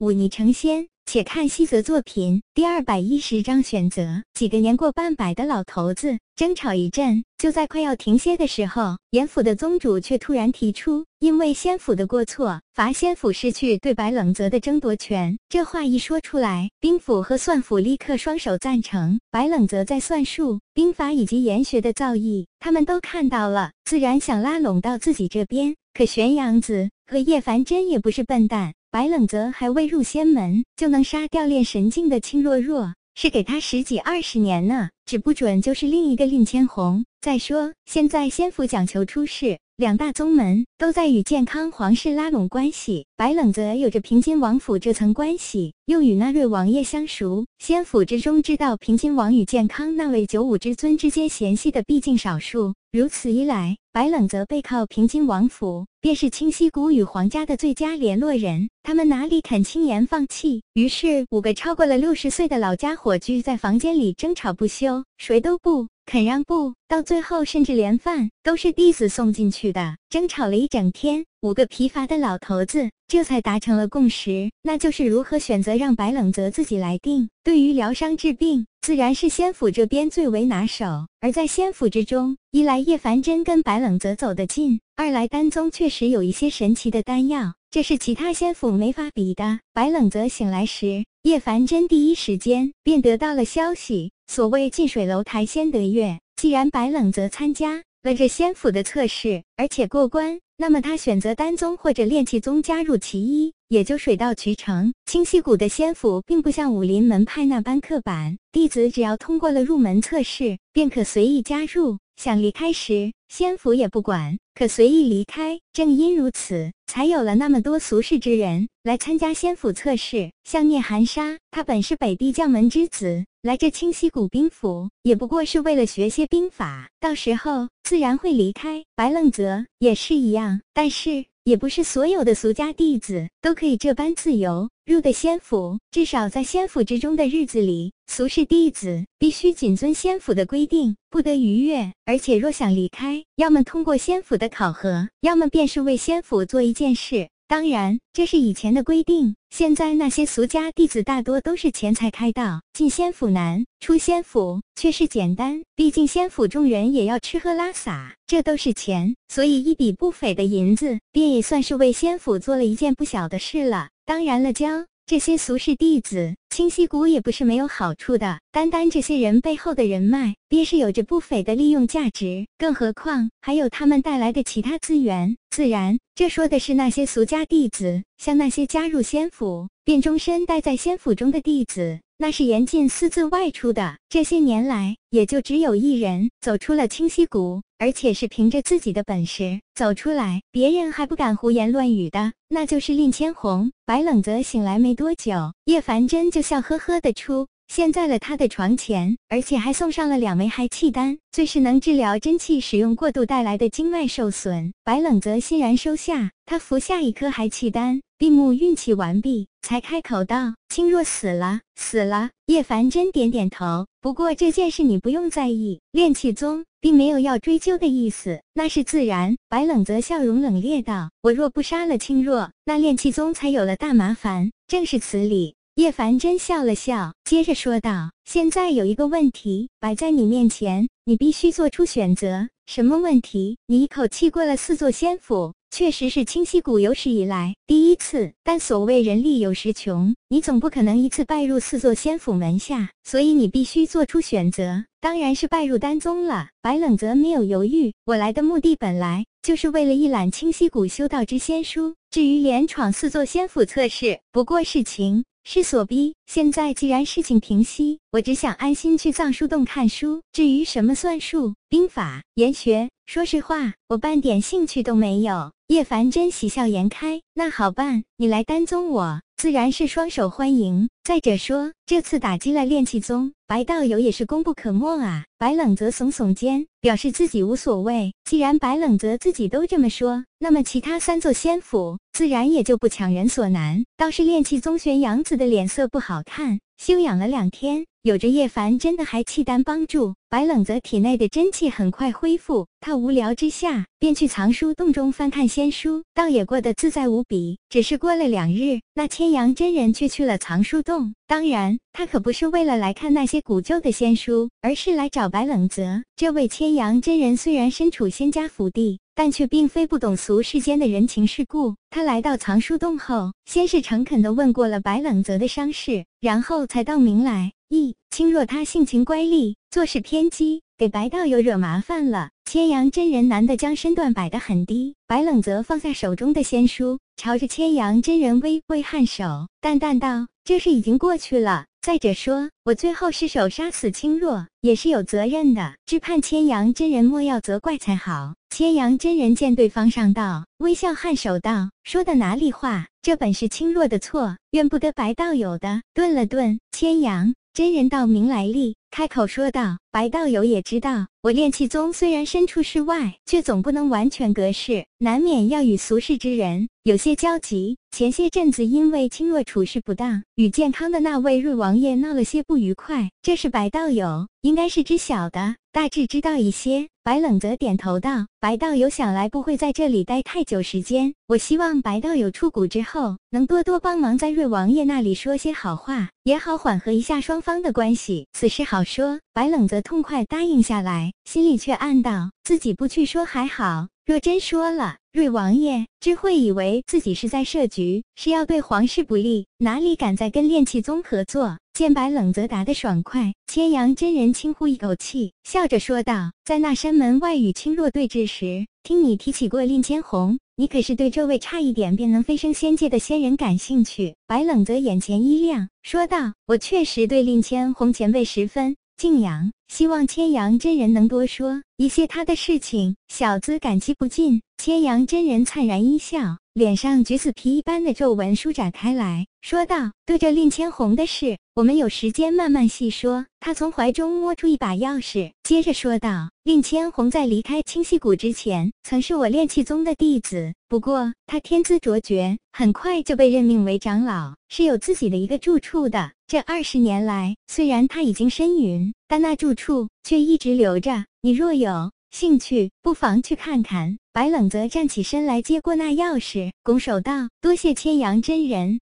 忤逆成仙。且看西泽作品第二百一十章选择。几个年过半百的老头子争吵一阵，就在快要停歇的时候，严府的宗主却突然提出，因为仙府的过错，罚仙府失去对白冷泽的争夺权。这话一说出来，兵府和算府立刻双手赞成。白冷泽在算术、兵法以及研学的造诣，他们都看到了，自然想拉拢到自己这边。可玄阳子和叶凡真也不是笨蛋。白冷泽还未入仙门，就能杀掉炼神境的青若若，是给他十几二十年呢，指不准就是另一个令千红。再说，现在仙府讲求出世。两大宗门都在与健康皇室拉拢关系，白冷泽有着平津王府这层关系，又与那瑞王爷相熟。仙府之中知道平津王与健康那位九五之尊之间嫌隙的毕竟少数，如此一来，白冷泽背靠平津王府，便是清溪谷与皇家的最佳联络人。他们哪里肯轻言放弃？于是，五个超过了六十岁的老家伙聚在房间里争吵不休，谁都不。肯让步，到最后甚至连饭都是弟子送进去的。争吵了一整天，五个疲乏的老头子这才达成了共识，那就是如何选择让白冷泽自己来定。对于疗伤治病，自然是仙府这边最为拿手。而在仙府之中，一来叶凡真跟白冷泽走得近，二来丹宗确实有一些神奇的丹药，这是其他仙府没法比的。白冷泽醒来时，叶凡真第一时间便得到了消息。所谓近水楼台先得月，既然白冷泽参加了这仙府的测试，而且过关，那么他选择丹宗或者炼气宗加入其一，也就水到渠成。清溪谷的仙府并不像武林门派那般刻板，弟子只要通过了入门测试，便可随意加入。想离开时，仙府也不管，可随意离开。正因如此，才有了那么多俗世之人来参加仙府测试。像聂寒沙，他本是北地将门之子。来这清溪谷兵府，也不过是为了学些兵法，到时候自然会离开。白冷泽也是一样，但是也不是所有的俗家弟子都可以这般自由入的仙府。至少在仙府之中的日子里，俗世弟子必须谨遵仙府的规定，不得逾越。而且若想离开，要么通过仙府的考核，要么便是为仙府做一件事。当然，这是以前的规定。现在那些俗家弟子大多都是钱财开道，进仙府难，出仙府却是简单。毕竟仙府众人也要吃喝拉撒，这都是钱，所以一笔不菲的银子，便也算是为仙府做了一件不小的事了。当然了，教这些俗世弟子。清溪谷也不是没有好处的，单单这些人背后的人脉，便是有着不菲的利用价值。更何况还有他们带来的其他资源。自然，这说的是那些俗家弟子，像那些加入仙府便终身待在仙府中的弟子，那是严禁私自外出的。这些年来，也就只有一人走出了清溪谷，而且是凭着自己的本事走出来，别人还不敢胡言乱语的，那就是令千红。白冷泽醒来没多久，叶凡真就。笑呵呵的出现在了他的床前，而且还送上了两枚海气丹，最是能治疗真气使用过度带来的经脉受损。白冷泽欣然收下，他服下一颗海气丹，闭目运气完毕，才开口道：“青若死了，死了。”叶凡真点点头，不过这件事你不用在意，炼气宗并没有要追究的意思，那是自然。白冷泽笑容冷冽道：“我若不杀了青若，那炼气宗才有了大麻烦，正是此理。”叶凡真笑了笑，接着说道：“现在有一个问题摆在你面前，你必须做出选择。什么问题？你一口气过了四座仙府，确实是清溪谷有史以来第一次。但所谓人力有时穷，你总不可能一次拜入四座仙府门下，所以你必须做出选择。当然是拜入丹宗了。”白冷泽没有犹豫：“我来的目的本来就是为了一览清溪谷修道之仙书，至于连闯四座仙府测试，不过是情。”是所逼。现在既然事情平息，我只想安心去藏书洞看书。至于什么算术、兵法、研学，说实话，我半点兴趣都没有。叶凡真喜笑颜开，那好办，你来丹宗，我自然是双手欢迎。再者说，这次打击了炼气宗，白道友也是功不可没啊。白冷泽耸耸肩，表示自己无所谓。既然白冷泽自己都这么说，那么其他三座仙府自然也就不强人所难。倒是炼气宗玄阳子的脸色不好看。休养了两天，有着叶凡真的还契丹帮助，白冷泽体内的真气很快恢复。他无聊之下，便去藏书洞中翻看仙书，倒也过得自在无比。只是过了两日，那千阳真人却去了藏书洞。当然，他可不是为了来看那些古旧的仙书，而是来找白冷泽。这位千阳真人虽然身处仙家府地，但却并非不懂俗世间的人情世故。他来到藏书洞后，先是诚恳地问过了白冷泽的伤势，然后才道明来意。青若他性情乖戾，做事偏激，给白道友惹麻烦了。千阳真人难得将身段摆得很低，白冷泽放下手中的仙书，朝着千阳真人微微颔首，淡淡道：“这事已经过去了。再者说，我最后失手杀死清若，也是有责任的，只盼千阳真人莫要责怪才好。”千阳真人见对方上道，微笑颔首道：“说的哪里话？这本是青若的错，怨不得白道友的。”顿了顿，千阳。真人道明来历，开口说道：“白道友也知道，我炼气宗虽然身处世外，却总不能完全隔世，难免要与俗世之人有些交集。前些阵子因为青若处事不当，与健康的那位瑞王爷闹了些不愉快，这是白道友应该是知晓的，大致知道一些。”白冷泽点头道：“白道友想来不会在这里待太久时间，我希望白道友出谷之后，能多多帮忙在瑞王爷那里说些好话，也好缓和一下双方的关系。此事好说。”白冷泽痛快答应下来，心里却暗道：自己不去说还好，若真说了，瑞王爷只会以为自己是在设局，是要对皇室不利，哪里敢再跟炼气宗合作？见白冷泽答得爽快，千阳真人轻呼一口气，笑着说道：“在那山门外与青若对峙时，听你提起过令千红，你可是对这位差一点便能飞升仙界的仙人感兴趣？”白冷泽眼前一亮，说道：“我确实对令千红前辈十分敬仰，希望千阳真人能多说一些他的事情，小子感激不尽。”千阳真人灿然一笑。脸上橘子皮一般的皱纹舒展开来，说道：“对着令千红的事，我们有时间慢慢细说。”他从怀中摸出一把钥匙，接着说道：“令千红在离开清溪谷之前，曾是我炼气宗的弟子。不过他天资卓绝，很快就被任命为长老，是有自己的一个住处的。这二十年来，虽然他已经身陨，但那住处却一直留着。你若有兴趣，不妨去看看。”白冷泽站起身来，接过那钥匙，拱手道：“多谢千阳真人。”